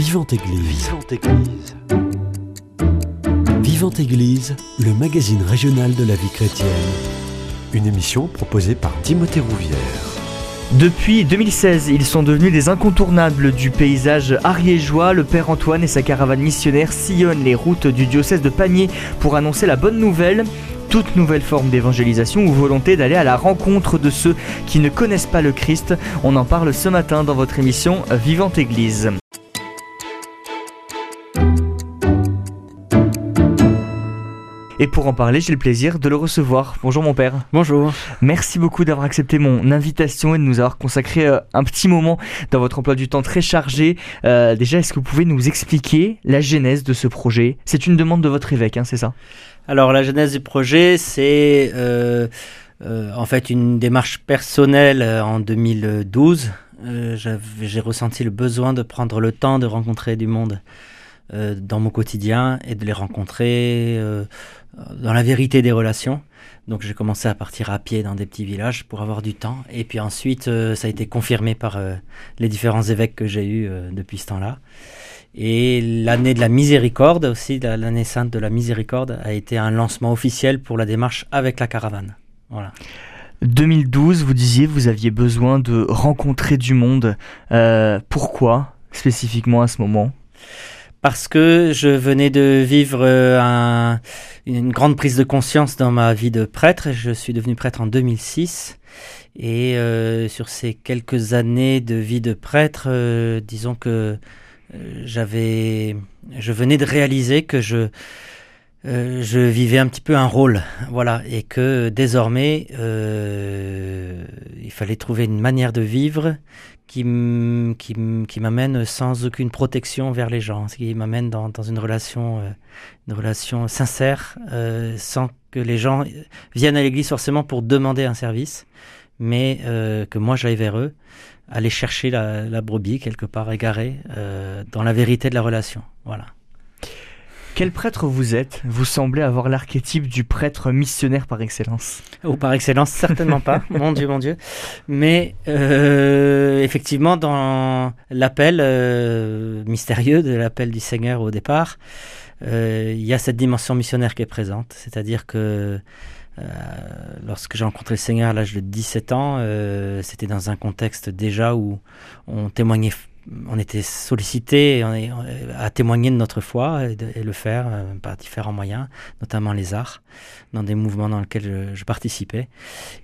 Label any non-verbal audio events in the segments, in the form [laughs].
Vivante Église. Vivante Église. Vivante Église, le magazine régional de la vie chrétienne. Une émission proposée par Timothée Rouvière. Depuis 2016, ils sont devenus des incontournables du paysage ariégeois. Le Père Antoine et sa caravane missionnaire sillonnent les routes du diocèse de Pamiers pour annoncer la bonne nouvelle toute nouvelle forme d'évangélisation ou volonté d'aller à la rencontre de ceux qui ne connaissent pas le Christ. On en parle ce matin dans votre émission Vivante Église. Et pour en parler, j'ai le plaisir de le recevoir. Bonjour mon père. Bonjour. Merci beaucoup d'avoir accepté mon invitation et de nous avoir consacré euh, un petit moment dans votre emploi du temps très chargé. Euh, déjà, est-ce que vous pouvez nous expliquer la genèse de ce projet? C'est une demande de votre évêque, hein, c'est ça? Alors la genèse du projet, c'est euh, en fait une démarche personnelle en 2012. j'ai ressenti le besoin de prendre le temps de rencontrer du monde dans mon quotidien et de les rencontrer dans la vérité des relations. Donc j'ai commencé à partir à pied dans des petits villages pour avoir du temps. Et puis ensuite, euh, ça a été confirmé par euh, les différents évêques que j'ai eus euh, depuis ce temps-là. Et l'année de la miséricorde aussi, l'année sainte de la miséricorde, a été un lancement officiel pour la démarche avec la caravane. Voilà. 2012, vous disiez, vous aviez besoin de rencontrer du monde. pourquoi spécifiquement à ce moment? Parce que je venais de vivre un, une grande prise de conscience dans ma vie de prêtre. Je suis devenu prêtre en 2006. Et euh, sur ces quelques années de vie de prêtre, euh, disons que euh, j'avais, je venais de réaliser que je, je vivais un petit peu un rôle, voilà, et que désormais, il fallait trouver une manière de vivre qui, qui, m'amène sans aucune protection vers les gens, ce qui m'amène dans, dans, une relation, euh, une relation sincère, euh, sans que les gens viennent à l'église forcément pour demander un service, mais euh, que moi j'aille vers eux, aller chercher la, la brebis quelque part égarée dans la vérité de la relation. Voilà. Quel prêtre vous êtes? Vous semblez avoir l'archétype du prêtre missionnaire par excellence. Ou par excellence, certainement pas. [laughs] mon Dieu, mon Dieu. Mais euh, effectivement, dans l'appel euh, mystérieux de l'appel du Seigneur au départ, euh, il y a cette dimension missionnaire qui est présente. C'est-à-dire que lorsque j'ai rencontré le Seigneur à l'âge de 17 ans, c'était dans un contexte déjà où on témoignait on était sollicité à témoigner de notre foi et, le faire euh, par différents moyens, notamment les arts, dans des mouvements dans lesquels je, participais.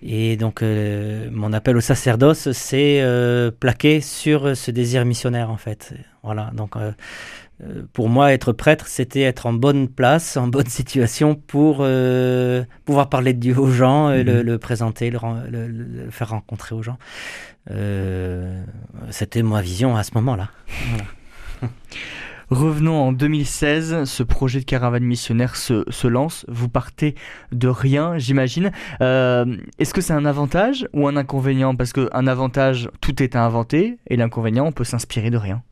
Et donc, euh, mon appel au sacerdoce, c'est euh, plaqué sur ce désir missionnaire, en fait. Voilà, donc pour moi, être prêtre, c'était être en bonne place, en bonne [laughs] situation pour pouvoir parler de Dieu aux gens, et le, mhm. présenter, le, faire rencontrer aux gens. Euh, c'était ma vision à ce moment-là. [laughs] Revenons en 2016, ce projet de caravane missionnaire se, lance. Vous partez de rien, j'imagine. Euh, est-ce que c'est un avantage ou un inconvénient? Parce qu'un avantage, tout est à inventer, et l'inconvénient, on peut s'inspirer de rien.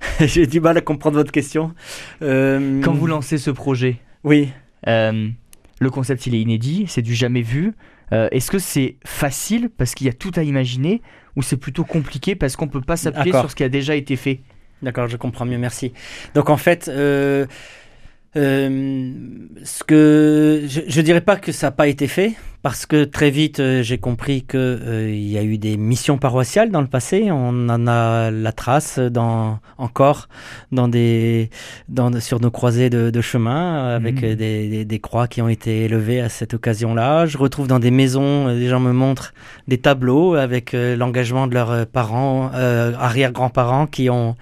[laughs] J'ai du mal à comprendre votre question. Euh, Quand vous lancez ce projet, oui. le concept, il est inédit, c'est du jamais vu. Est-ce que c'est facile parce qu'il y a tout à imaginer ou c'est plutôt compliqué parce qu'on ne peut pas s'appuyer sur ce qui a déjà été fait? D'accord, je comprends mieux, merci. Donc en fait, euh, euh, ce que je, ne dirais pas que ça n'a pas été fait, parce que très vite euh, j'ai compris que euh, y a eu des missions paroissiales dans le passé. On en a la trace dans encore dans des dans, sur nos croisées de, de chemin avec mmh. des, des, croix qui ont été élevées à cette occasion-là. Je retrouve dans des maisons, les gens me montrent des tableaux avec l'engagement de leurs parents, arrière-grands-parents qui ont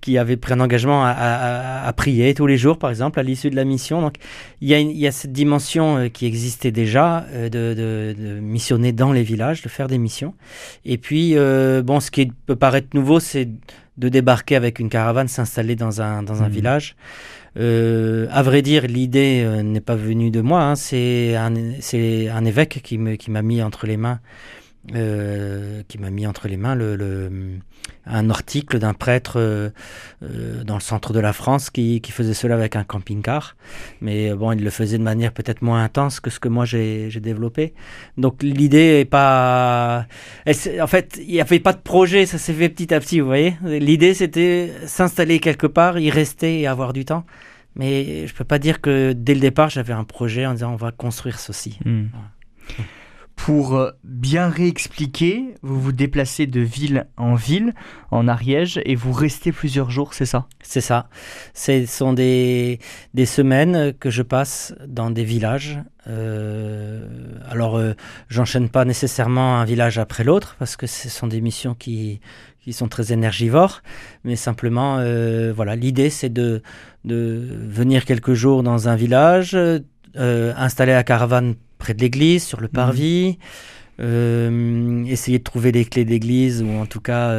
qui avaient pris un engagement à, à, à, prier tous les jours, par exemple, à l'issue de la mission. Donc, il y a, il y a cette dimension euh, qui existait déjà euh, de, de, de, missionner dans les villages, de faire des missions. Et puis, euh, bon, ce qui peut paraître nouveau, c'est de débarquer avec une caravane, s'installer dans un, dans un mmh. village. Euh, à vrai dire, l'idée n'est pas venue de moi. Hein. C'est un, un évêque qui m'a qui mis entre les mains qui m'a mis entre les mains le, un article d'un prêtre dans le centre de la France qui, qui, faisait cela avec un camping-car. Mais bon, il le faisait de manière peut-être moins intense que ce que moi j'ai développé. Donc l'idée est pas... en fait, il n'y avait pas de projet, ça s'est fait petit à petit, vous voyez. L'idée c'était s'installer quelque part, y rester et avoir du temps. Mais je peux pas dire que dès le départ, j'avais un projet en disant on va construire ceci. Hmm. Pour euh, bien réexpliquer, vous vous déplacez de ville en ville, en Ariège, et vous restez plusieurs jours, c'est ça? C'est ça. Ce sont des, des semaines que je passe dans des villages. Euh, alors, euh, j'enchaîne pas nécessairement un village après l'autre, parce que ce sont des missions qui, qui sont très énergivores, mais simplement, euh, voilà, l'idée c'est de, de venir quelques jours dans un village, installer la caravane près de l'église, sur le mhm. parvis, euh, essayer de trouver des clés d'église, ou en tout cas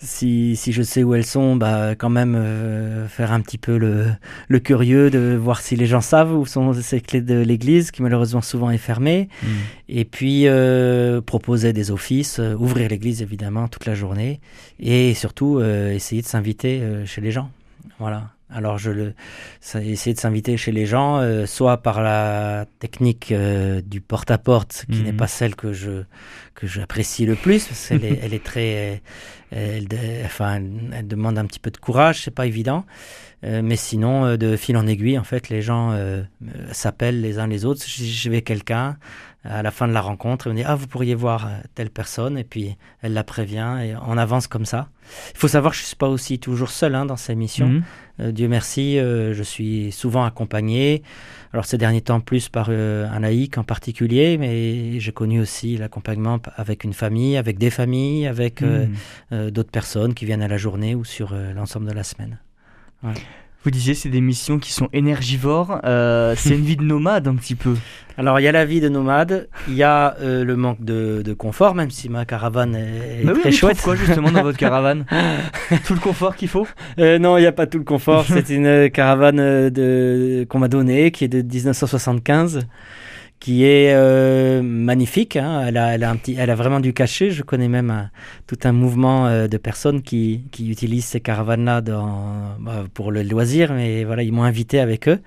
si, si, je sais où elles sont, bah, quand même euh, faire un petit peu le, le, curieux de voir si les gens savent où sont ces clés de l'église, qui malheureusement souvent est fermée. Mm. Et puis euh, proposer des offices, euh, ouvrir l'église évidemment toute la journée, et surtout essayer de s'inviter chez les gens. Voilà. Alors, je le, essayer de s'inviter chez les gens, soit par la technique du porte-à-porte, qui n'est mm. pas celle que je que j'apprécie le plus, parce qu'elle est, [laughs] elle est très, elle, enfin, elle demande un petit peu de courage, c'est pas évident. Euh, mais sinon, euh, de fil en aiguille, en fait, les gens euh, s'appellent les uns les autres. Je vais quelqu'un à la fin de la rencontre, on dit ah vous pourriez voir telle personne, et puis elle la prévient et on avance comme ça. Il faut savoir que je suis pas aussi toujours seul hein, dans ces missions. Mhm. Dieu merci, je suis souvent accompagné. Alors ces derniers temps plus par un laïc en particulier, mais j'ai connu aussi l'accompagnement avec une famille, avec des familles, avec mhm. d'autres personnes qui viennent à la journée ou sur l'ensemble de la semaine. Vous disiez c'est des missions qui sont énergivores. Euh, c'est une [laughs] vie de nomade un petit peu. Alors il y a la vie de nomade, il y a euh, le manque de, confort, même si ma caravane est, très chouette. Quoi justement dans votre caravane [laughs] Tout le confort qu'il faut euh, Non, il n'y a pas tout le confort. [laughs] c'est une caravane de qu'on m'a donnée qui est de 1975 qui est euh, magnifique. Hein. Elle, a, vraiment du cachet. Je connais même tout un mouvement euh, de personnes qui, qui utilisent ces caravanes-là bah, pour le loisir, mais voilà, ils m'ont invité avec eux.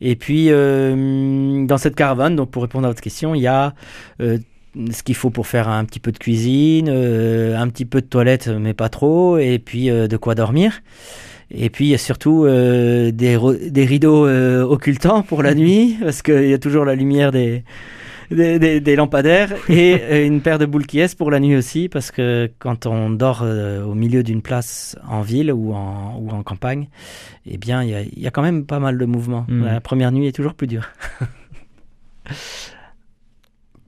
Et puis, euh, dans cette caravane, donc pour répondre à votre question, il y a ce qu'il faut pour faire un petit peu de cuisine, un petit peu de toilette, mais pas trop, et puis de quoi dormir. Et puis il y a surtout euh, des, des, rideaux euh, occultants pour la [laughs] nuit, parce qu'il y a toujours la lumière des, des, des, lampadaires, et euh, une paire de boules qui est pour la nuit aussi, parce que quand on dort au milieu d'une place en ville ou en, ou en campagne, eh bien il y a, y a, quand même pas mal de mouvements. Hmm. La première nuit est toujours plus dure. [laughs]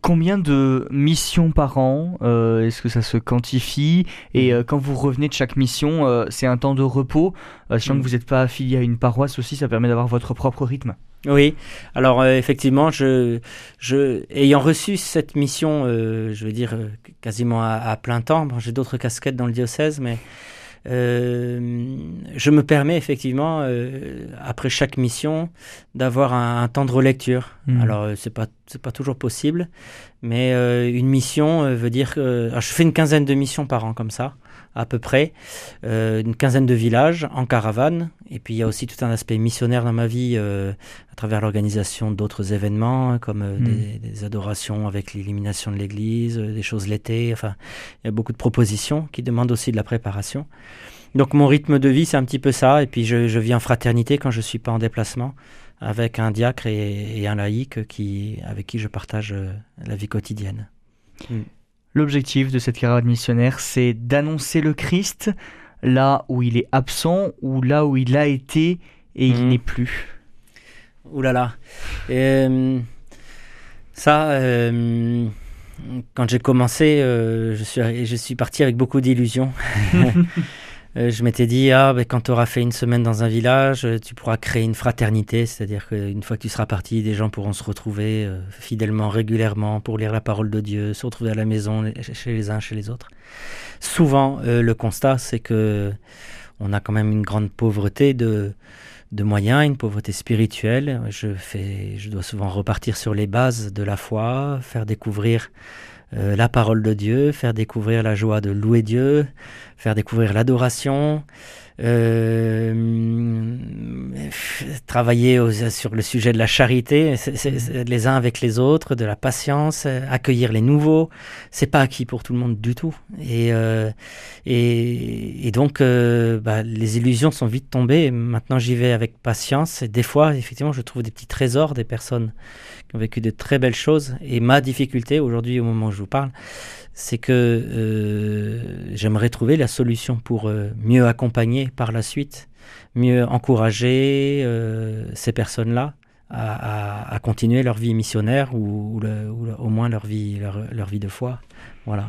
Combien de missions par an euh, Est-ce que ça se quantifie? Et euh, quand vous revenez de chaque mission, euh, c'est un temps de repos? Sachant que mm. vous n'êtes pas affilié à une paroisse aussi, ça permet d'avoir votre propre rythme. Oui, alors effectivement, je, je, ayant reçu cette mission, je veux dire quasiment à, à plein temps, j'ai d'autres casquettes dans le diocèse, mais je me permets effectivement, euh, après chaque mission, d'avoir un, temps de relecture. Hmm. Alors, euh, c'est pas c'est pas toujours possible, mais une mission veut dire que je fais une quinzaine de missions par an comme ça à peu près, euh, une quinzaine de villages en caravane. Et puis il y a aussi tout un aspect missionnaire dans ma vie euh, à travers l'organisation d'autres événements, comme euh, hmm. des, adorations avec l'illumination de l'église, des choses l'été. Enfin, il y a beaucoup de propositions qui demandent aussi de la préparation. Donc mon rythme de vie, c'est un petit peu ça. Et puis je, je, vis en fraternité quand je ne suis pas en déplacement avec un diacre et, un laïc qui, avec qui je partage la vie quotidienne. Hmm. L'objectif de cette caravane missionnaire, c'est d'annoncer le Christ là où il est absent ou là où il a été et il mhm. n'est plus. Ouh là là. Euh, ça, euh, quand j'ai commencé, euh, je, suis, je suis parti avec beaucoup d'illusions. [laughs] Euh, je m'étais dit, ah, ben, quand tu auras fait une semaine dans un village, euh, tu pourras créer une fraternité, c'est-à-dire qu'une fois que tu seras parti, des gens pourront se retrouver euh, fidèlement, régulièrement, pour lire la parole de Dieu, se retrouver à la maison, chez les uns, chez les autres. Souvent, le constat, c'est que on a quand même une grande pauvreté de, de moyens, une pauvreté spirituelle. Je, fais, je dois souvent repartir sur les bases de la foi, faire découvrir la parole de Dieu, faire découvrir la joie de louer Dieu, faire découvrir l'adoration, euh, travailler sur le sujet de la charité, les uns avec les autres, de la patience, accueillir les nouveaux. C'est pas acquis pour tout le monde du tout. Et, euh, et, donc, euh, bah, les illusions sont vite tombées. maintenant, j'y vais avec patience. Et des fois, effectivement, je trouve des petits trésors des personnes qui ont vécu de très belles choses. Et ma difficulté aujourd'hui, au moment où je vous parle, c'est que euh, j'aimerais trouver la solution pour euh, mieux accompagner par la suite, mieux encourager euh, ces personnes-là à, continuer leur vie missionnaire ou, au moins leur vie, leur, vie de foi. Voilà.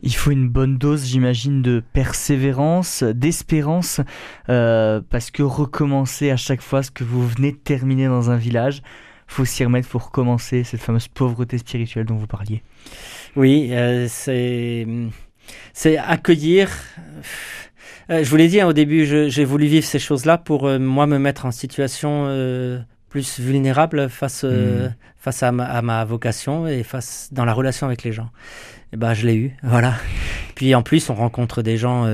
Il faut une bonne dose, j'imagine, de persévérance, d'espérance, parce que recommencer à chaque fois ce que vous venez de terminer dans un village, faut s'y remettre, faut recommencer cette fameuse pauvreté spirituelle dont vous parliez. Oui, euh, c'est c'est accueillir. Euh, je vous l'ai dit hein, au début, j'ai voulu vivre ces choses-là pour euh, moi me mettre en situation plus vulnérable face hmm. face à ma, vocation et face dans la relation avec les gens. Et ben je l'ai eu, voilà. Puis en plus, on rencontre des gens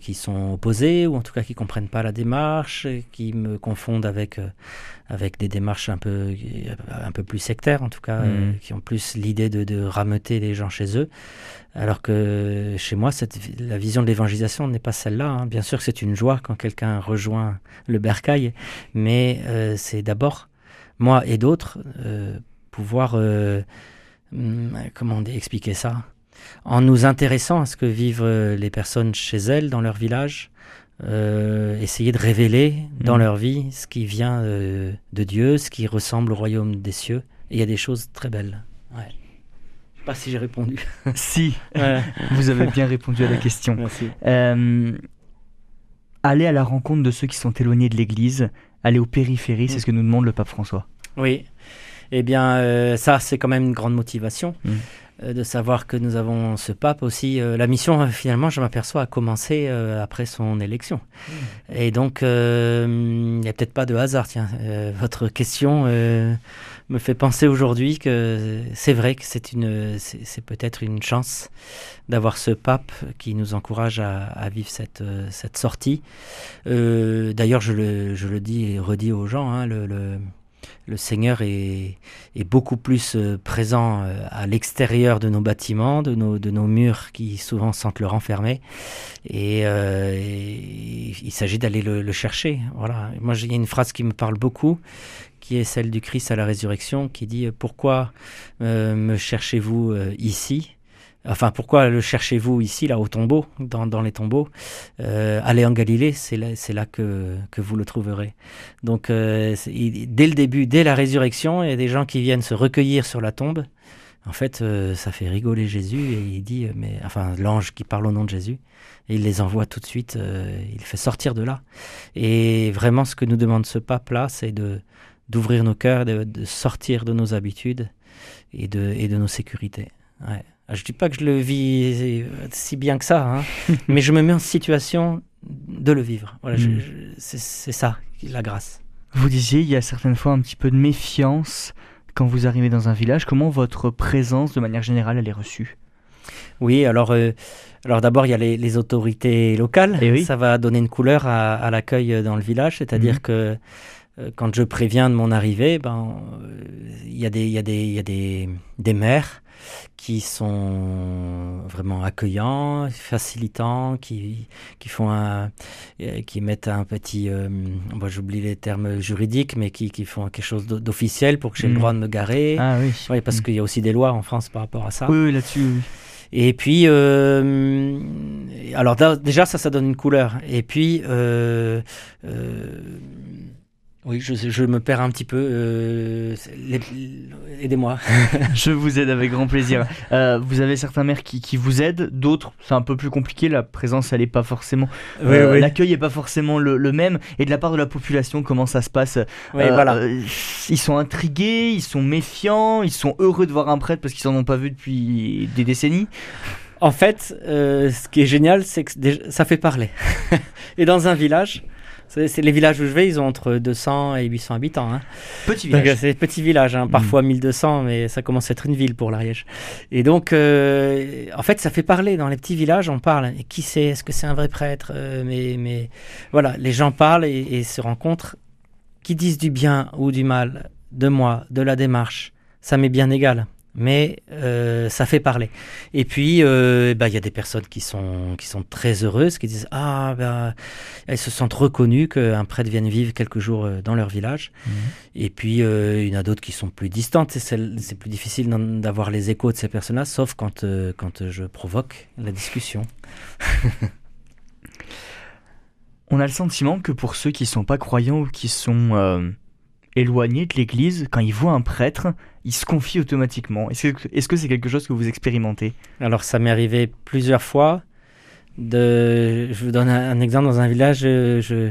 qui sont opposés ou en tout cas qui comprennent pas la démarche, qui me confondent avec avec des démarches un peu, un peu plus sectaires, en tout cas, euh, mmh. qui ont plus l'idée de, de rameuter les gens chez eux. Alors que chez moi, cette, la vision de l'évangélisation n'est pas celle-là. Hein. Bien sûr que c'est une joie quand quelqu'un rejoint le bercail, mais euh, c'est d'abord, moi et d'autres, euh, pouvoir, hmm, comment expliquer ça? En nous intéressant à ce que vivent les personnes chez elles, dans leur village, euh, essayer de révéler dans mm. leur vie ce qui vient euh, de Dieu, ce qui ressemble au royaume des cieux. Et il y a des choses très belles. Ouais. Je sais pas si j'ai répondu. [laughs] si, [laughs] vous avez bien répondu à la question. [laughs] Merci. Euh, aller à la rencontre de ceux qui sont éloignés de l'Église, aller aux périphéries, c'est mm. ce que nous demande le pape François. Oui. Eh bien, ça, c'est quand même une grande motivation. Mm. Euh, de savoir que nous avons ce pape aussi. Euh, la mission, euh, finalement, je m'aperçois, a commencé après son élection. Hmm. Et donc, il n'y a peut-être pas de hasard. Tiens, votre question me fait penser aujourd'hui que c'est vrai que c'est une, c'est peut-être une chance d'avoir ce pape qui nous encourage à, vivre cette, cette sortie. D'ailleurs, je le, je le dis et redis aux gens, hein, le le Seigneur est, beaucoup plus euh, présent euh, à l'extérieur de nos bâtiments, de nos, murs qui souvent sentent le renfermer. Et, euh, il s'agit d'aller le, chercher. Voilà. Moi, il y a une phrase qui me parle beaucoup, qui est celle du Christ à la résurrection, qui dit Pourquoi me cherchez-vous ici? Enfin, pourquoi le cherchez-vous ici, là, au tombeau, dans, les tombeaux? Euh, Allez en Galilée, c'est là, là que, que, vous le trouverez. Donc, euh, dès le début, dès la résurrection, il y a des gens qui viennent se recueillir sur la tombe. En fait, euh, ça fait rigoler Jésus et il dit, mais enfin, l'ange qui parle au nom de Jésus, il les envoie tout de suite, il fait sortir de là. Et vraiment, ce que nous demande ce pape-là, c'est de d'ouvrir nos cœurs, de, de, sortir de nos habitudes et de, et de nos sécurités. Ouais. Ah, je ne dis pas que je le vis si bien que ça, hein, [laughs] mais je me mets en situation de le vivre. Voilà, hmm. c'est ça, la grâce. Vous disiez, il y a certaines fois un petit peu de méfiance quand vous arrivez dans un village. Comment votre présence, de manière générale, elle est reçue? Oui, alors, euh, alors d'abord, il y a les, autorités locales. Et eh oui. Ça va donner une couleur à, l'accueil dans le village, c'est-à-dire hmm. que euh, quand je préviens de mon arrivée, ben, euh, il y a des, y a des, y a des, des maires qui sont vraiment accueillants, facilitants, qui, qui font un, euh, qui mettent un petit, euh, j'oublie les termes juridiques, mais qui, qui font quelque chose d'officiel pour que j'ai le mm. droit de me garer. Ah oui. oui parce mm. qu'il y a aussi des lois en France par rapport à ça. Oui, oui là-dessus. Oui. Et puis, euh, alors déjà ça, ça donne une couleur. Et puis, euh, euh, oui, je, me perds un petit peu. Euh, aidez-moi. [laughs] je vous aide avec grand plaisir. Euh, vous avez certains maires qui, vous aident, d'autres, c'est un peu plus compliqué. La présence, elle n'est pas forcément. Euh, l'accueil n'est pas forcément le, même. Et de la part de la population, comment ça se passe? Voilà. Ils sont intrigués, ils sont méfiants, ils sont heureux de voir un prêtre parce qu'ils n'en ont pas vu depuis des décennies. En fait, ce qui est génial, c'est que ça fait parler. [laughs] Et dans un village, C'est les villages où je vais, ils ont entre 200 et 800 habitants. Hein. Petit village. C'est petit village, hein, parfois 1200, mais ça commence à être une ville pour l'Ariège. Et donc, euh, en fait, ça fait parler. Dans les petits villages, on parle. Et qui c'est? Est-ce que c'est un vrai prêtre? Euh, mais, mais voilà, les gens parlent et, et se rencontrent. Qui disent du bien ou du mal de moi, de la démarche, ça m'est bien égal mais euh, ça fait parler. Et puis, euh, bah, il y a des personnes qui sont, qui sont très heureuses, qui disent Ah, bah, elles se sentent reconnues qu'un prêtre vienne vivre quelques jours euh, dans leur village. Mhm. Et puis, il y en a d'autres qui sont plus distantes. C'est plus difficile d'avoir les échos de ces personnes-là, sauf quand, quand je provoque la discussion. [laughs] On a le sentiment que pour ceux qui ne sont pas croyants ou qui sont éloignés de l'Église, quand ils voient un prêtre, ils se confient automatiquement. Est-ce que c'est quelque chose que vous expérimentez? Alors ça m'est arrivé plusieurs fois. Je vous donne un, exemple dans un village. Je,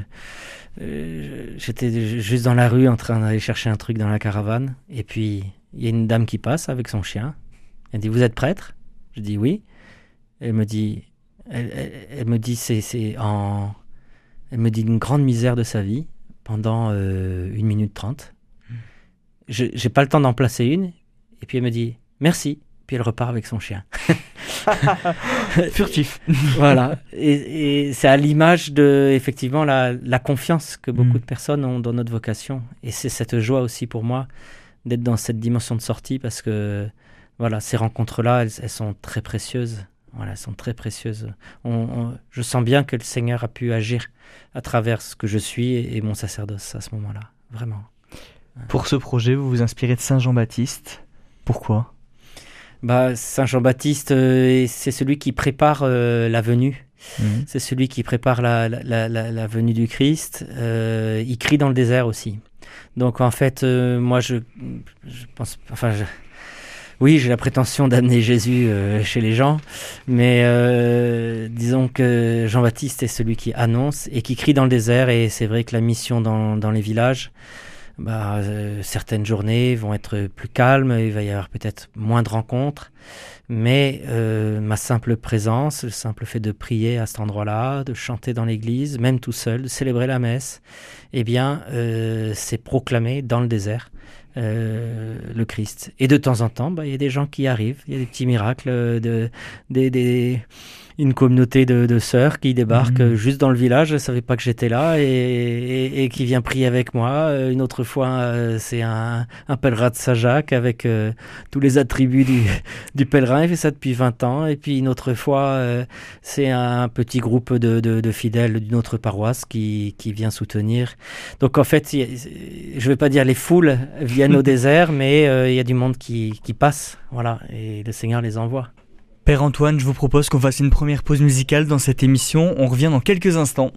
euh, j'étais juste dans la rue en train d'aller chercher un truc dans la caravane, et puis il y a une dame qui passe avec son chien. Elle dit vous êtes prêtre? Je dis oui. Elle me dit, elle, me dit c'est en, elle me dit une grande misère de sa vie pendant euh, une minute trente. Je n'ai pas le temps d'en placer une. Et puis elle me dit merci. Puis elle repart avec son chien. [laughs] Furtif. voilà. Et, c'est à l'image de, effectivement, la, la confiance que beaucoup mm. de personnes ont dans notre vocation. Et c'est cette joie aussi pour moi d'être dans cette dimension de sortie parce que, voilà, ces rencontres-là, elles, sont très précieuses. Voilà, elles sont très précieuses. je sens bien que le Seigneur a pu agir à travers ce que je suis et, mon sacerdoce à ce moment-là. Vraiment. Pour ce projet, vous vous inspirez de Saint Jean-Baptiste. Pourquoi? Bah, Saint Jean-Baptiste, euh, c'est celui qui prépare euh, la venue. Mhm. C'est celui qui prépare la, la, venue du Christ. Euh, il crie dans le désert aussi. Donc en fait, moi je, je, pense, enfin, oui, j'ai la prétention d'amener Jésus euh, chez les gens, mais euh, disons que Jean-Baptiste est celui qui annonce et qui crie dans le désert, et c'est vrai que la mission dans, les villages, bah, euh, certaines journées vont être plus calmes, il va y avoir peut-être moins de rencontres, mais ma simple présence, le simple fait de prier à cet endroit-là, de chanter dans l'église, même tout seul, de célébrer la messe, eh bien, c'est proclamé dans le désert. Euh, le Christ. Et de temps en temps, bah, il y a des gens qui arrivent, il y a des petits miracles, de, des, des, une communauté de, de sœurs qui débarquent mhm. juste dans le village, ne savait pas que j'étais là et, et, qui vient prier avec moi. Euh, une autre fois, euh, c'est un, un, pèlerin de Saint-Jacques avec euh, tous les attributs du, [laughs] du, pèlerin. Il fait ça depuis 20 ans. Et puis une autre fois, c'est un petit groupe de, de, de fidèles d'une autre paroisse qui, qui, vient soutenir. Donc en fait, je ne vais pas dire les foules viennent au [laughs] désert, mais il y a du monde qui, qui passe. Voilà, et le Seigneur les envoie. Père Antoine, je vous propose qu'on fasse une première pause musicale dans cette émission. On revient dans quelques instants.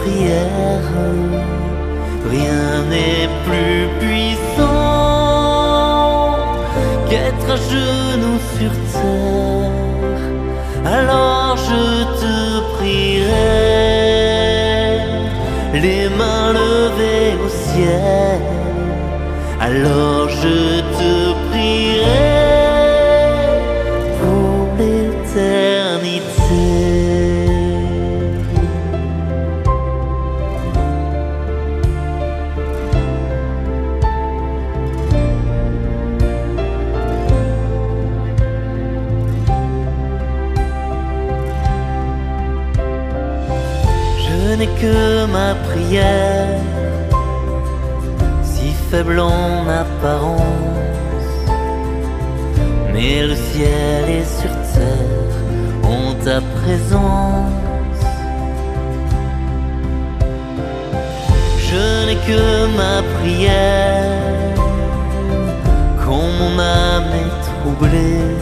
Prière, rien n'est plus puissant qu'être à genoux sur terre. Alors je te prierai, les mains levées au ciel. Alors si faible en apparence. Mais le ciel et sur terre ont ta présence. Je n'ai que ma prière quand mon âme est troublée.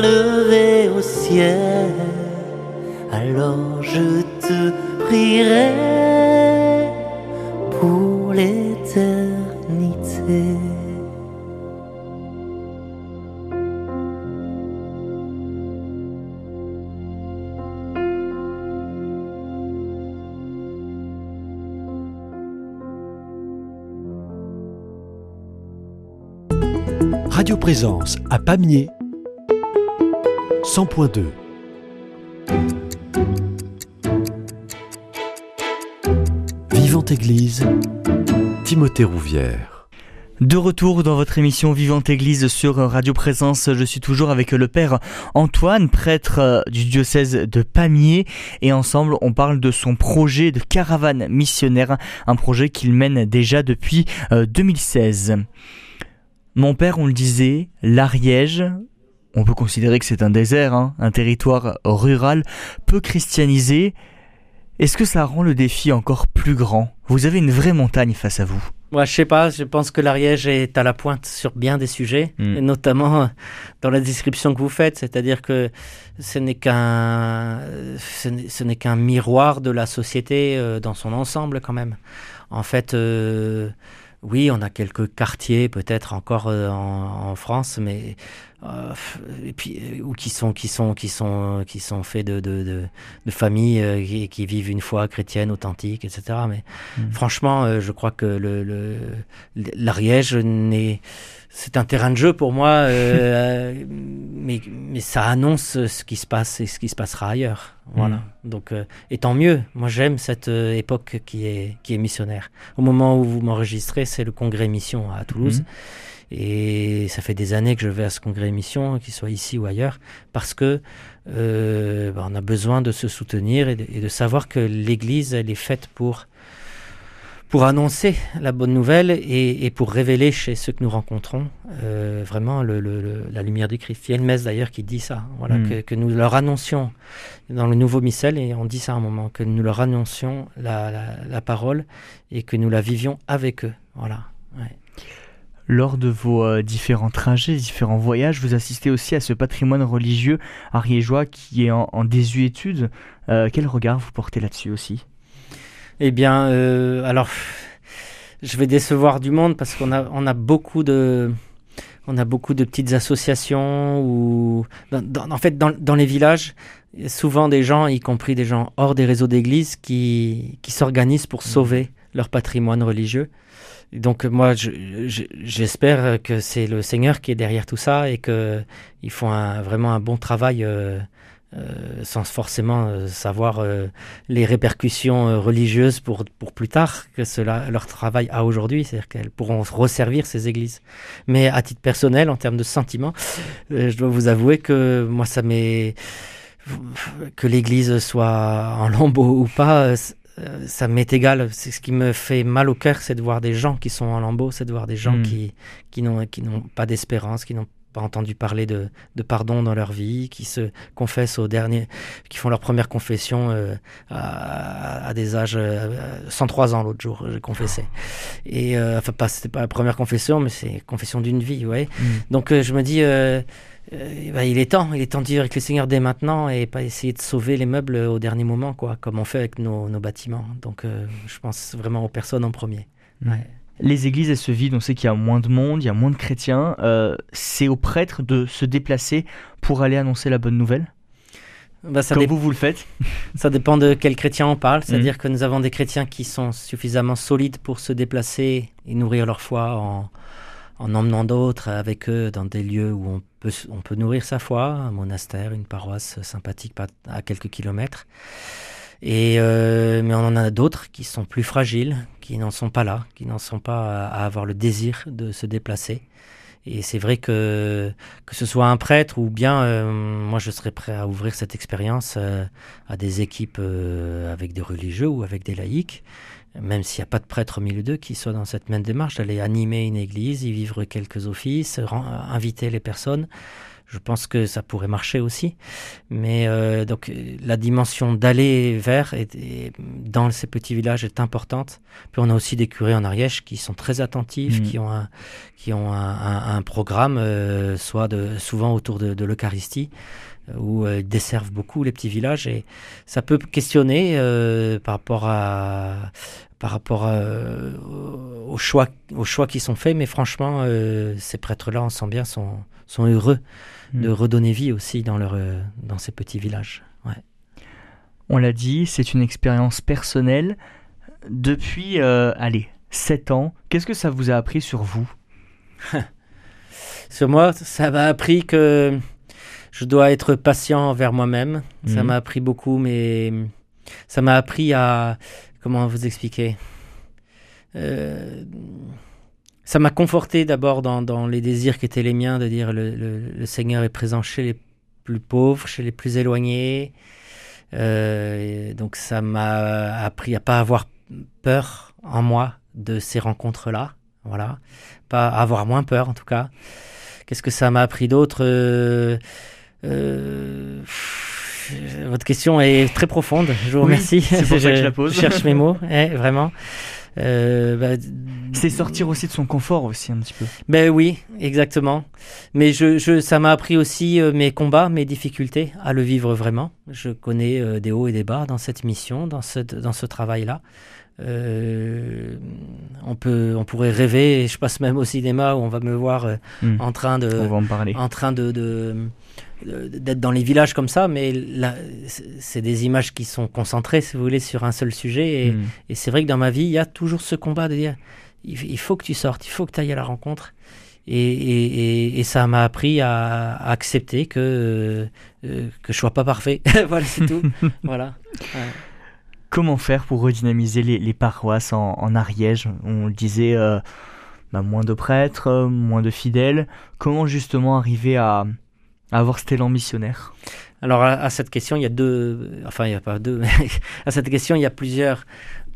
Les mains levées au ciel. Alors je te prierai pour l'éternité. Radio Présence à Pamiers 100.2 Vivante Église Timothée Rouvière De retour dans votre émission Vivante Église sur Radio Présence, je suis toujours avec le Père Antoine, prêtre euh, du diocèse de Pamiers, et ensemble on parle de son projet de caravane missionnaire, un projet qu'il mène déjà depuis euh, 2016. Mon père, on le disait, l'Ariège, on peut considérer que c'est un désert, hein, un territoire rural, peu christianisé. Est-ce que ça rend le défi encore plus grand? Vous avez une vraie montagne face à vous. Moi, je sais pas, je pense que l'Ariège est à la pointe sur bien des sujets, Mm. et notamment euh, dans la description que vous faites, c'est-à-dire que ce n'est qu'un ce n'est- qu'un miroir de la société euh, dans son ensemble quand même. En fait, euh, oui, on a quelques quartiers peut-être encore euh, en, en France, mais euh, et puis euh, ou qui sont qui sont qui sont qui sont faits de de, de, de familles euh, qui, qui vivent une foi chrétienne authentique, etc. Mais Mm. franchement, euh, je crois que le le- l'Ariège n'est c'est un terrain de jeu pour moi, euh, [laughs] mais, mais ça annonce ce qui se passe et ce qui se passera ailleurs. Voilà. Donc, euh, et tant mieux. Moi, j'aime cette euh, époque qui est, qui est missionnaire. Au moment où vous m'enregistrez, c'est le congrès mission à Toulouse. Mhm. Et ça fait des années que je vais à ce congrès mission, qu'il soit ici ou ailleurs, parce que euh, bah, on a besoin de se soutenir et de, et de savoir que l'Église, elle est faite pour pour annoncer la bonne nouvelle et, pour révéler chez ceux que nous rencontrons euh, vraiment la lumière du Christ. Il y a une messe d'ailleurs qui dit ça, voilà, hmm. que, nous leur annoncions dans le nouveau missel, et on dit ça à un moment, que nous leur annoncions la, parole et que nous la vivions avec eux. Voilà. Lors de vos euh, différents trajets, différents voyages, vous assistez aussi à ce patrimoine religieux ariégeois qui est en, désuétude. Euh, quel regard vous portez là-dessus aussi? Eh bien, euh, alors, je vais décevoir du monde parce qu'on a, on a beaucoup de, on a beaucoup de petites associations ou, en fait, dans, les villages, souvent des gens, y compris des gens hors des réseaux d'église, qui, qui s'organisent pour sauver leur patrimoine religieux. Donc moi, j'espère que c'est le Seigneur qui est derrière tout ça et qu'ils font vraiment un bon travail euh, euh, sans forcément euh, savoir euh, les répercussions religieuses pour, pour plus tard que cela, leur travail a aujourd'hui, c'est-à-dire qu'elles pourront resservir ces églises. Mais à titre personnel, en termes de sentiments, je dois vous avouer que moi, ça m'est... que l'église soit en lambeaux ou pas, ça m'est égal. C'est ce qui me fait mal au cœur, c'est de voir des gens qui sont en lambeaux, c'est de voir des gens hmm. qui, qui n'ont pas d'espérance, qui n'ont pas entendu parler de, pardon dans leur vie, qui se confessent au dernier, qui font leur première confession euh, à, des âges 103 euh, ans l'autre jour, j'ai confessé. Et euh, enfin pas c'était pas la première confession, mais c'est confession d'une vie, ouais. Mm. Donc je me dis. Bah, il est temps, il est temps de vivre avec le Seigneur dès maintenant et pas essayer de sauver les meubles au dernier moment, quoi, comme on fait avec nos, bâtiments. Donc, je pense vraiment aux personnes en premier. Ouais les églises, elles se vident, on sait qu'il y a moins de monde, il y a moins de chrétiens. Euh, c'est aux prêtres de se déplacer pour aller annoncer la bonne nouvelle? Bah, ça Comme vous, vous le faites [laughs] Ça dépend de quel chrétien on parle. C'est-à-dire mhm. que nous avons des chrétiens qui sont suffisamment solides pour se déplacer et nourrir leur foi en, emmenant d'autres avec eux dans des lieux où on peut, on peut nourrir sa foi, un monastère, une paroisse sympathique à quelques kilomètres. Et euh, mais on en a d'autres qui sont plus fragiles, qui n'en sont pas là, qui n'en sont pas à, avoir le désir de se déplacer. Et c'est vrai que que ce soit un prêtre ou bien euh, moi je serais prêt à ouvrir cette expérience euh, à des équipes avec des religieux ou avec des laïcs, même s'il n'y a pas de prêtre au milieu d'eux qui soit dans cette même démarche d'aller animer une église, y vivre quelques offices, inviter les personnes je pense que ça pourrait marcher aussi. Mais euh, donc la dimension d'aller vers et, dans ces petits villages est importante. Puis on a aussi des curés en Ariège qui sont très attentifs, mmh. qui ont un, qui ont un, programme, euh, soit de, souvent autour de, l'Eucharistie euh, où ils desservent beaucoup les petits villages et ça peut questionner par rapport à par rapport aux choix aux choix qui sont faits mais franchement ces prêtres là on sent bien sont sont heureux de hmm. redonner vie aussi dans, leur, euh, dans ces petits villages. Ouais. On l'a dit, c'est une expérience personnelle. Depuis, euh, allez, 7 ans, qu'est-ce que ça vous a appris sur vous? [laughs] Sur moi, ça m'a appris que je dois être patient envers moi-même. Ça hmm. m'a appris beaucoup, mais ça m'a appris à... Comment vous expliquer? Euh, ça m'a conforté d'abord dans, les désirs qui étaient les miens, de dire le, le, Seigneur est présent chez les plus pauvres, chez les plus éloignés. Euh, donc ça m'a appris à pas avoir peur en moi de ces rencontres-là. Voilà, pas avoir moins peur en tout cas. Qu'est-ce que ça m'a appris d'autre euh, euh, Votre question est très profonde. Je vous remercie. c'est pour ça que je la [laughs] pose. Je cherche mes mots, eh, vraiment. Euh, bah, c'est sortir aussi de son confort aussi un petit peu. Ben oui, exactement. Mais je, je ça m'a appris aussi euh, mes combats, mes difficultés à le vivre vraiment. Je connais euh, des hauts et des bas dans cette mission, dans ce, dans ce travail-là. on peut, on pourrait rêver. je passe même au cinéma où on va me voir hmm. en train de, on va en parler. en train de, de d'être dans les villages comme ça, mais c'est des images qui sont concentrées, si vous voulez, sur un seul sujet. Et, hmm. c'est vrai que dans ma vie, il y a toujours ce combat de dire il, faut que tu sortes, il faut que tu ailles à la rencontre. Et, ça m'a appris à, accepter que, euh, que je sois pas parfait. [laughs] voilà, c'est tout. [laughs] voilà. Comment faire pour redynamiser les, paroisses en, Ariège? On disait euh, bah, moins de prêtres, moins de fidèles. Comment justement arriver à, avoir cet élan missionnaire Alors à, cette question, il y a deux, enfin il n'y a pas deux, [laughs] à cette question, il y a plusieurs,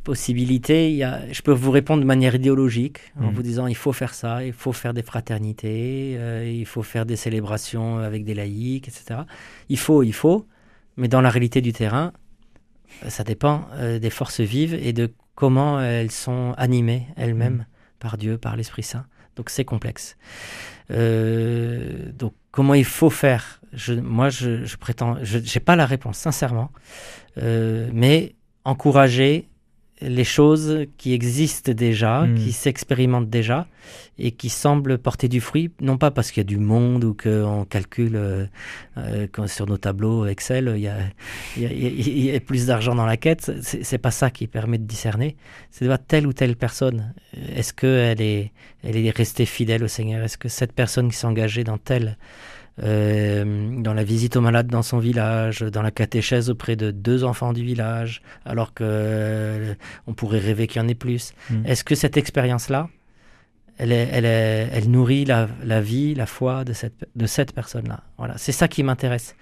possibilités, il y a, je peux vous répondre de manière idéologique en Mhm. vous disant il faut faire ça, il faut faire des fraternités, euh, il faut faire des célébrations avec des laïcs, etc. Il faut, il faut, mais dans la réalité du terrain, euh, ça dépend euh, des forces vives et de comment elles sont animées elles-mêmes Mhm. par Dieu, par l'Esprit Saint. Donc c'est complexe. Euh, donc comment il faut faire? Je, Moi, je, je prétends, je n'ai pas la réponse, sincèrement, Euh, mais encourager les choses qui existent déjà, Mm. qui s'expérimentent déjà et qui semblent porter du fruit, non pas parce qu'il y a du monde ou qu'on calcule euh, euh, sur nos tableaux Excel, il y a, il y a- il y a- plus d'argent dans la quête, c'est pas ça qui permet de discerner, c'est de voir telle ou telle personne, est-ce qu'elle est, elle est restée fidèle au Seigneur, est-ce que cette personne qui s'est engagée dans telle dans la visite aux malades dans son village, dans la catéchèse auprès de deux enfants du village, alors que euh, on pourrait rêver qu'il y en ait plus. Mm. Est-ce que cette expérience-là, elle, est- elle, est- elle nourrit la, la vie, la foi de cette, de cette personne-là? Voilà, c'est ça qui m'intéresse.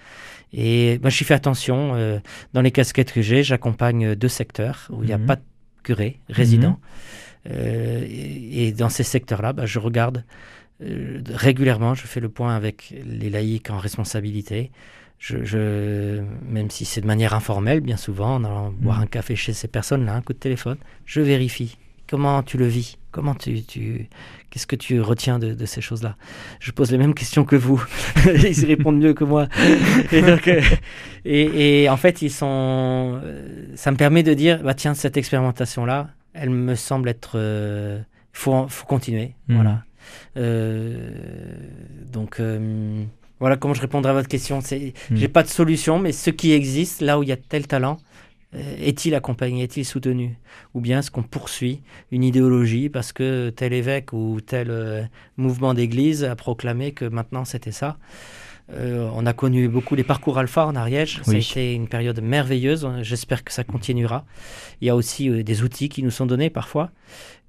Et moi, j'y fais attention. euh, dans les casquettes que j'ai, j'accompagne deux secteurs où il n'y a Mhm. pas de curé résident. Euh, et, et dans ces secteurs-là, bah, je regarde euh, régulièrement, je fais le point avec les laïcs en responsabilité. Je, je- même si c'est de manière informelle, bien souvent, en allant boire Mhm. un café chez ces personnes-là, un coup de téléphone, je vérifie. Comment tu le vis? Comment tu, tu qu'est-ce que tu retiens de, de ces choses-là? Je pose les mêmes questions que vous. [laughs] ils répondent mieux que moi. Et, donc, euh, et, et en fait, ils sont. euh, Ça me permet de dire, bah tiens, cette expérimentation-là, elle me semble être. Il faut, faut continuer. Mhm. Voilà. Euh, donc. euh, voilà comment je répondrai à votre question. C'est, Mhm. j'ai pas de solution, mais ce qui existe, là où il y a tel talent, euh, est-il accompagné, est-il soutenu? Ou bien est-ce qu'on poursuit une idéologie parce que tel évêque ou tel euh, mouvement d'église a proclamé que maintenant c'était ça? Euh, On a connu beaucoup les parcours alpha en Ariège. Ça a Oui. été une période merveilleuse. J'espère que ça continuera. Il y a aussi euh, des outils qui nous sont donnés parfois,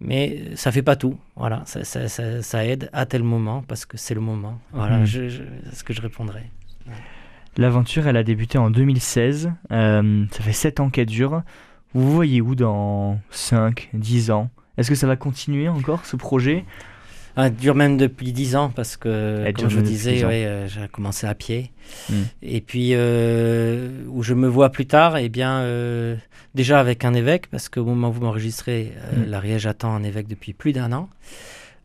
mais ça fait pas tout. Voilà, ça, ça- ça- ça aide à tel moment parce que c'est le moment. Voilà, Mhm. je- je- c'est ce que je répondrai. L'aventure, elle a débuté en 2016. Euh, ça fait 7 ans qu'elle dure. Vous vous voyez où dans 5, 10 ans? Est-ce que ça va continuer encore ce projet? Ah, dure même depuis 10 ans parce que, Elle comme je vous disais, 10 ans. ouais, euh, j'ai commencé à pied. Mm. Et puis, euh, où je me vois plus tard, eh bien, euh, déjà avec un évêque, parce qu'au moment où vous m'enregistrez, euh, Mm. l'Ariège attend un évêque depuis plus d'un an.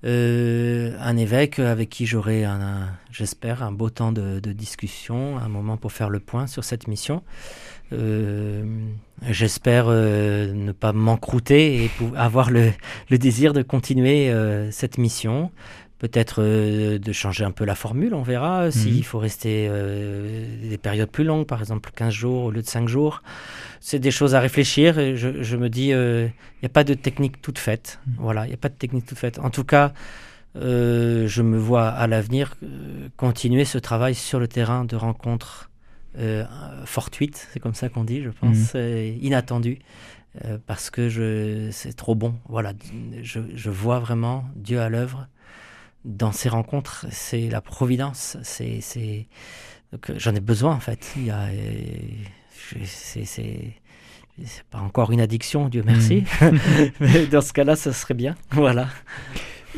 Euh, un évêque avec qui j'aurai, un, j'espère, un beau temps de, discussion, un moment pour faire le point sur cette mission. Euh, j'espère euh, ne pas m'encrouter et avoir le, désir de continuer cette mission. Peut-être euh, de changer un peu la formule, on verra. euh, S'il Mhm. faut rester euh, des périodes plus longues, par exemple 15 jours au lieu de 5 jours. C'est des choses à réfléchir. et Je, je me dis, il n'y a pas de technique toute faite. Mhm. Voilà, il n'y a pas de technique toute faite. En tout cas, euh, je me vois à l'avenir euh, continuer ce travail sur le terrain de rencontres euh, fortuites, c'est comme ça qu'on dit, je pense, euh, inattendues, euh, parce que je, c'est trop bon. Voilà, je, je vois vraiment Dieu à l'œuvre dans ces rencontres. C'est la providence. C'est, c'est... J'en ai besoin en fait. Il y a, euh, c'est, c'est, c'est pas encore une addiction, Dieu merci. [laughs] Mais dans ce cas-là, ça serait bien. Voilà.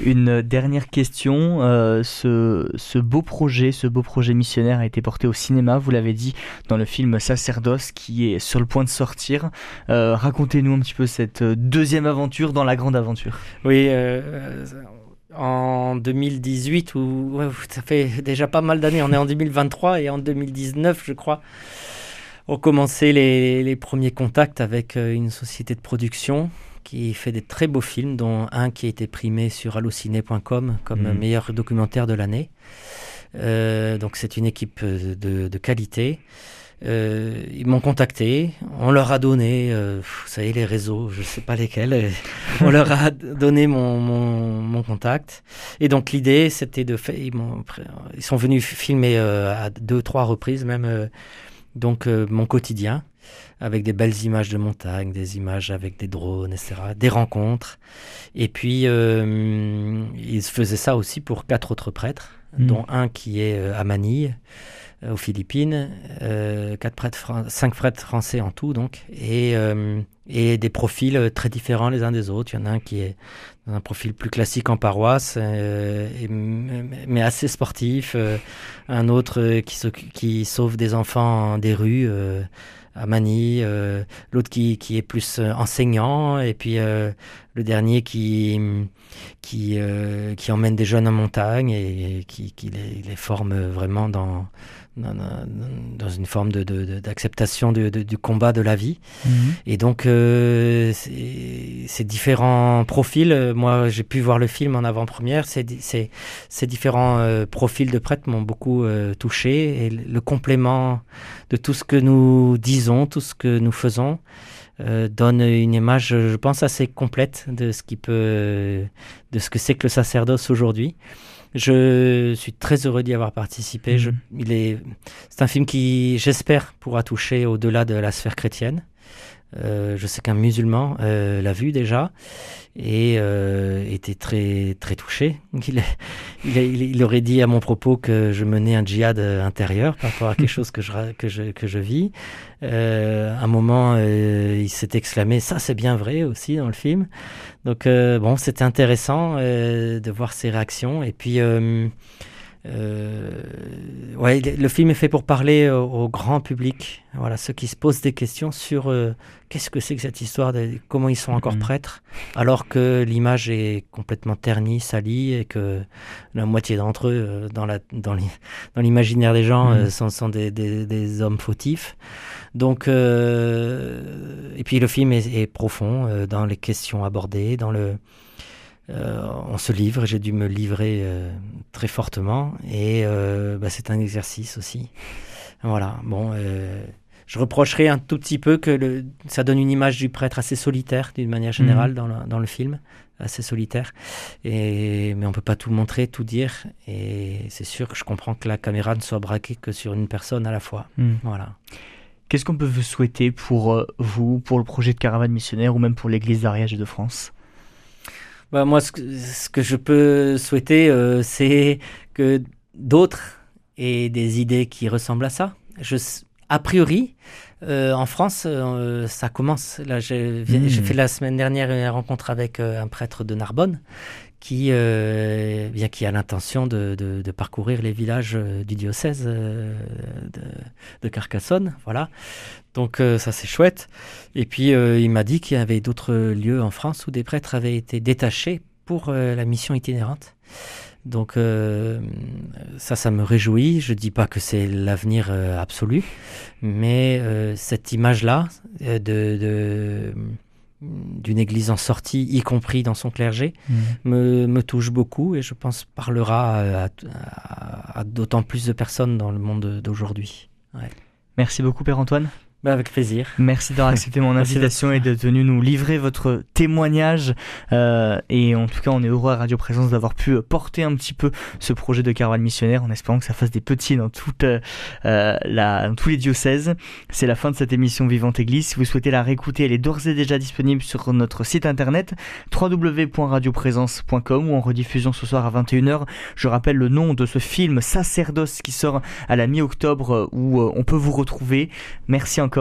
Une dernière question. euh, ce, ce beau projet, ce beau projet missionnaire a été porté au cinéma, vous l'avez dit, dans le film Sacerdoce qui est sur le point de sortir. Euh, Racontez-nous un petit peu cette deuxième aventure dans la grande aventure. Oui, euh, en 2018, ou ouais, ça fait déjà pas mal d'années, on est en 2023 et en 2019, je crois, ont commencé les, les premiers contacts avec euh, une société de production qui fait des très beaux films, dont un qui a été primé sur allociné.com comme Mhm. meilleur documentaire de l'année. Euh, donc c'est une équipe euh, de, de qualité. Euh, ils m'ont contacté, on leur a donné, euh, vous savez, les réseaux, je ne sais pas lesquels, euh, on leur a [laughs] donné mon, mon, mon contact. Et donc l'idée, c'était de faire, ils, sont venus filmer euh, à deux, trois reprises même, donc mon quotidien, avec des belles images de montagne, des images avec des drones, etc., des rencontres. Et puis, ils faisaient ça aussi pour quatre autres prêtres, Mhm. dont un qui est à Manille. Aux Philippines, quatre prêtres, cinq prêtres français en tout donc, et, et des profils très différents les uns des autres. Il y en a un qui est dans un profil plus classique en paroisse, mais assez sportif, un autre qui, qui sauve des enfants des rues à Manille, euh, l'autre qui, qui, est plus euh, enseignant, et puis euh, le dernier qui, qui, qui emmène des jeunes en montagne et, qui, qui les, les, forme vraiment dans, dans, une forme d'acceptation de, de, du combat de la vie. Mhm. Et donc, euh, ces différents profils, euh, moi j'ai pu voir le film en avant-première, ces, ces, différents euh, profils de prêtres m'ont beaucoup touché. Et le complément de tout ce que nous disons, tout ce que nous faisons, donne une image, je pense, assez complète de ce qui peut, de ce que c'est que le sacerdoce aujourd'hui. Je suis très heureux d'y avoir participé. Je, mhm. il est, c'est un film qui, j'espère, pourra toucher au-delà de la sphère chrétienne. Euh, je sais qu'un musulman euh, l'a vu déjà et euh, était très très touché. Il, [laughs] il, il, aurait dit à mon propos que je menais un djihad intérieur par rapport à quelque [laughs] chose que je que je que je vis. à un moment, il s'est exclamé "Ça, c'est bien vrai aussi dans le film." Donc bon, c'était intéressant de voir ses réactions et puis euh, ouais, le film est fait pour parler au, grand public, voilà, ceux qui se posent des questions sur euh, qu'est-ce que c'est que cette histoire, de, comment ils sont encore mhm. prêtres, alors que l'image est complètement ternie, salie, et que la moitié d'entre eux, euh, dans, la, dans, l'imaginaire des gens, mhm. sont, sont des, des, des, hommes fautifs. Donc, et puis le film est, est profond dans les questions abordées, dans le euh, on se livre, j'ai dû me livrer euh, très fortement et euh, bah, c'est un exercice aussi. Voilà, bon, je reprocherai un tout petit peu que le, ça donne une image du prêtre assez solitaire d'une manière générale mhm. dans, le, dans, le, film, assez solitaire. Et, mais on peut pas tout montrer, tout dire. Et c'est sûr que je comprends que la caméra ne soit braquée que sur une personne à la fois. Mhm. Voilà. Qu'est-ce qu'on peut vous souhaiter pour vous, pour le projet de caravane missionnaire ou même pour l'Église d'Ariège de France? Bah, moi, ce que, je peux souhaiter, euh, c'est que d'autres aient des idées qui ressemblent à ça. Je, a priori, euh, en France, euh, ça commence. Là, j'ai mmh. fait la semaine dernière une rencontre avec un prêtre de Narbonne qui, bien, qui a l'intention de, de, parcourir les villages du diocèse de, de, Carcassonne. Voilà. Donc euh, ça c'est chouette. Et puis euh, il m'a dit qu'il y avait d'autres lieux en France où des prêtres avaient été détachés pour euh, la mission itinérante. Donc ça, ça me réjouit. Je dis pas que c'est l'avenir absolu, mais cette image-là de, d'une église en sortie, y compris dans son clergé, mmh. me, me, touche beaucoup et je pense parlera à, d'autant plus de personnes dans le monde d'aujourd'hui. Merci beaucoup Père Antoine. Bah, avec plaisir. Merci d'avoir accepté mon [laughs] invitation et d'être venu nous livrer votre témoignage. Euh, et en tout cas, on est heureux à Radio Présence d'avoir pu porter un petit peu ce projet de caravane missionnaire en espérant que ça fasse des petits dans, toute, euh, la, dans tous les diocèses. C'est la fin de cette émission Vivante Église. Si vous souhaitez la réécouter, elle est d'ores et déjà disponible sur notre site internet www.radioprésence.com ou en rediffusion ce soir à 21h. Je rappelle le nom de ce film Sacerdoce qui sort à la mi-octobre où euh, on peut vous retrouver. Merci encore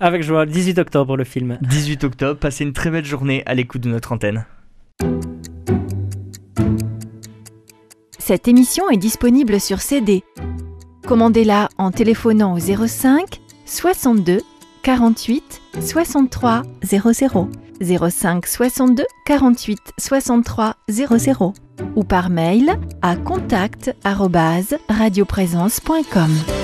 avec joie, 18 octobre le film. 18 octobre, passez une très belle journée à l'écoute de notre antenne. Cette émission est disponible sur CD. Commandez-la en téléphonant au 05 62 48 63 00 05 62 48 63 00 ou par mail à contact radioprésence.com.